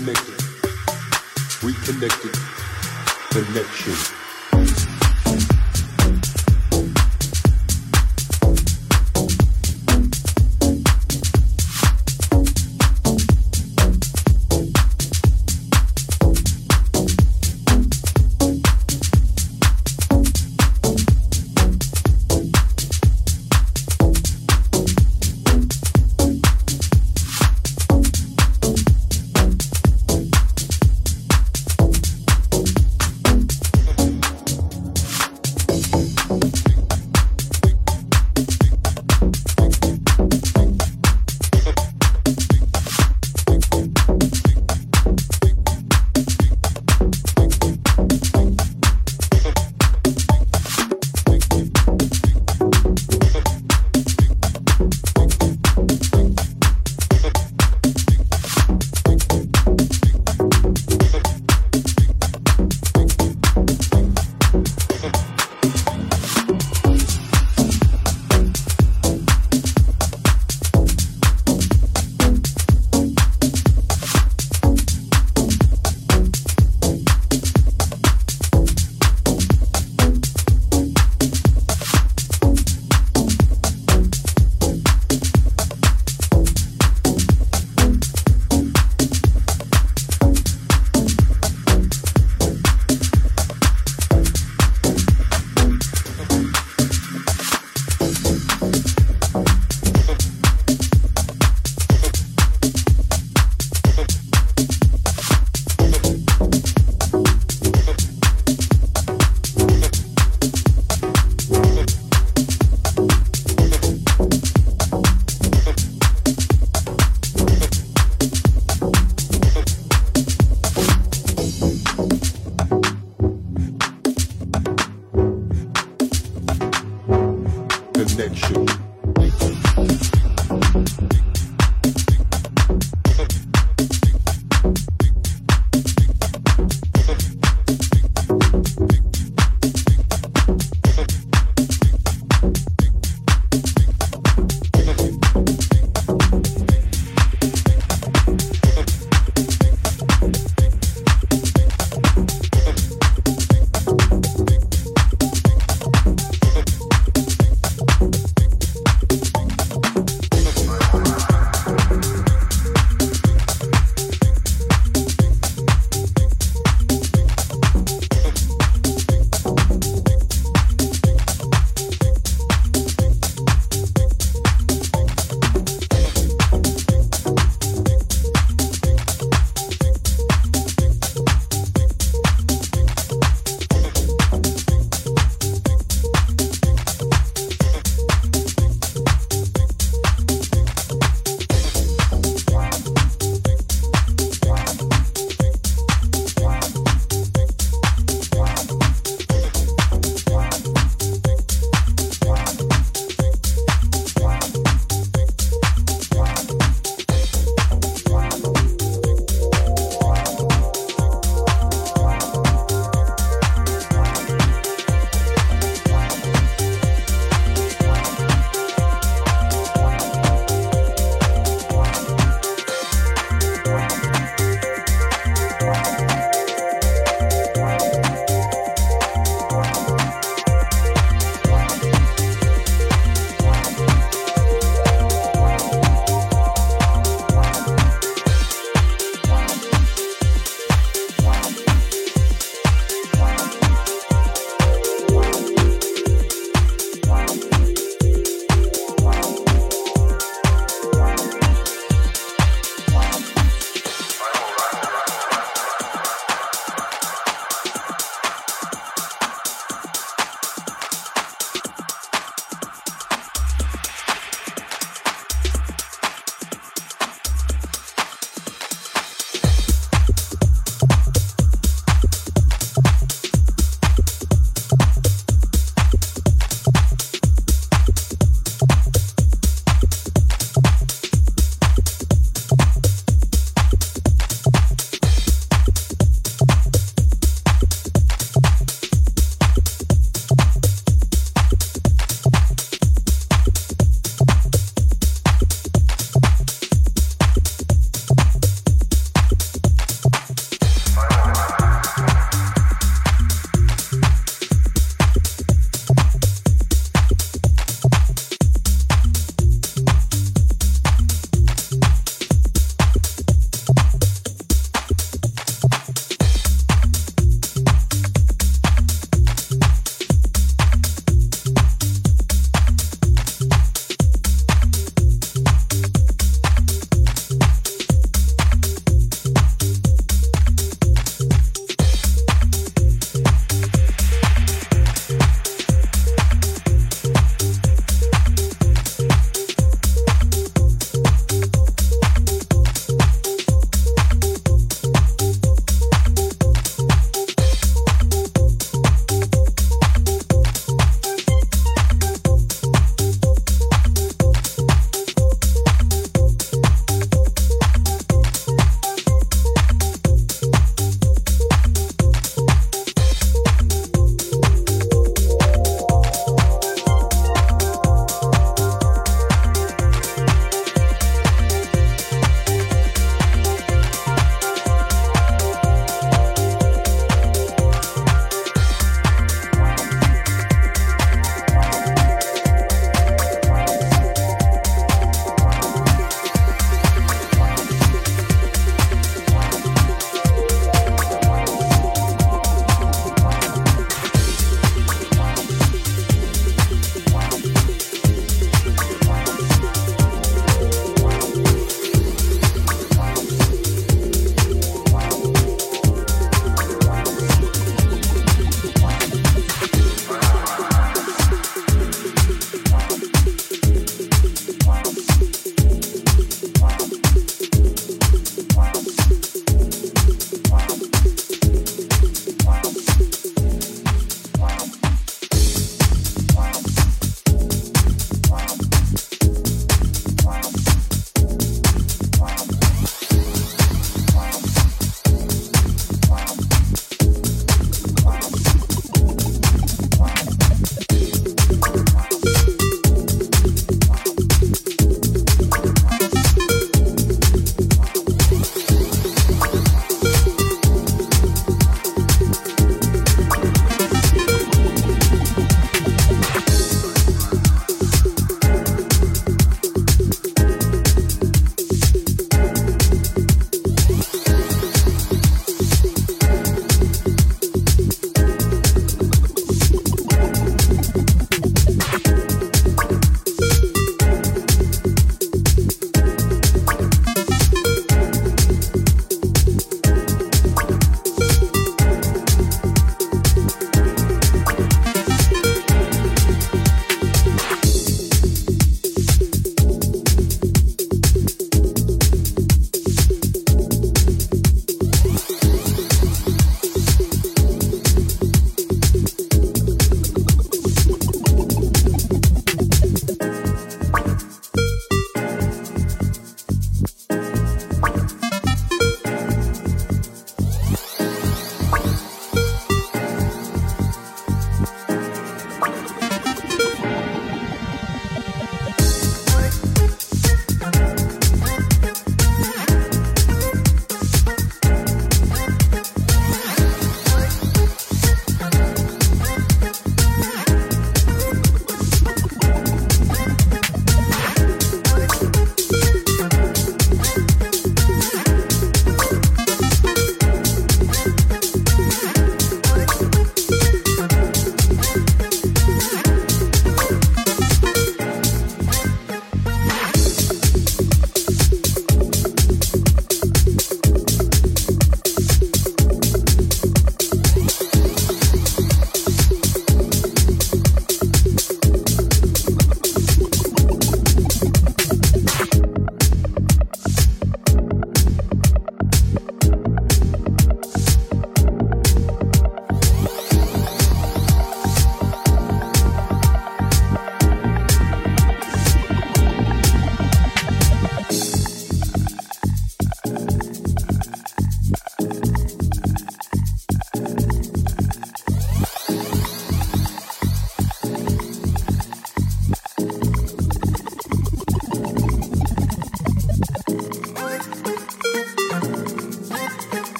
Reconnected. Reconnected. Connection.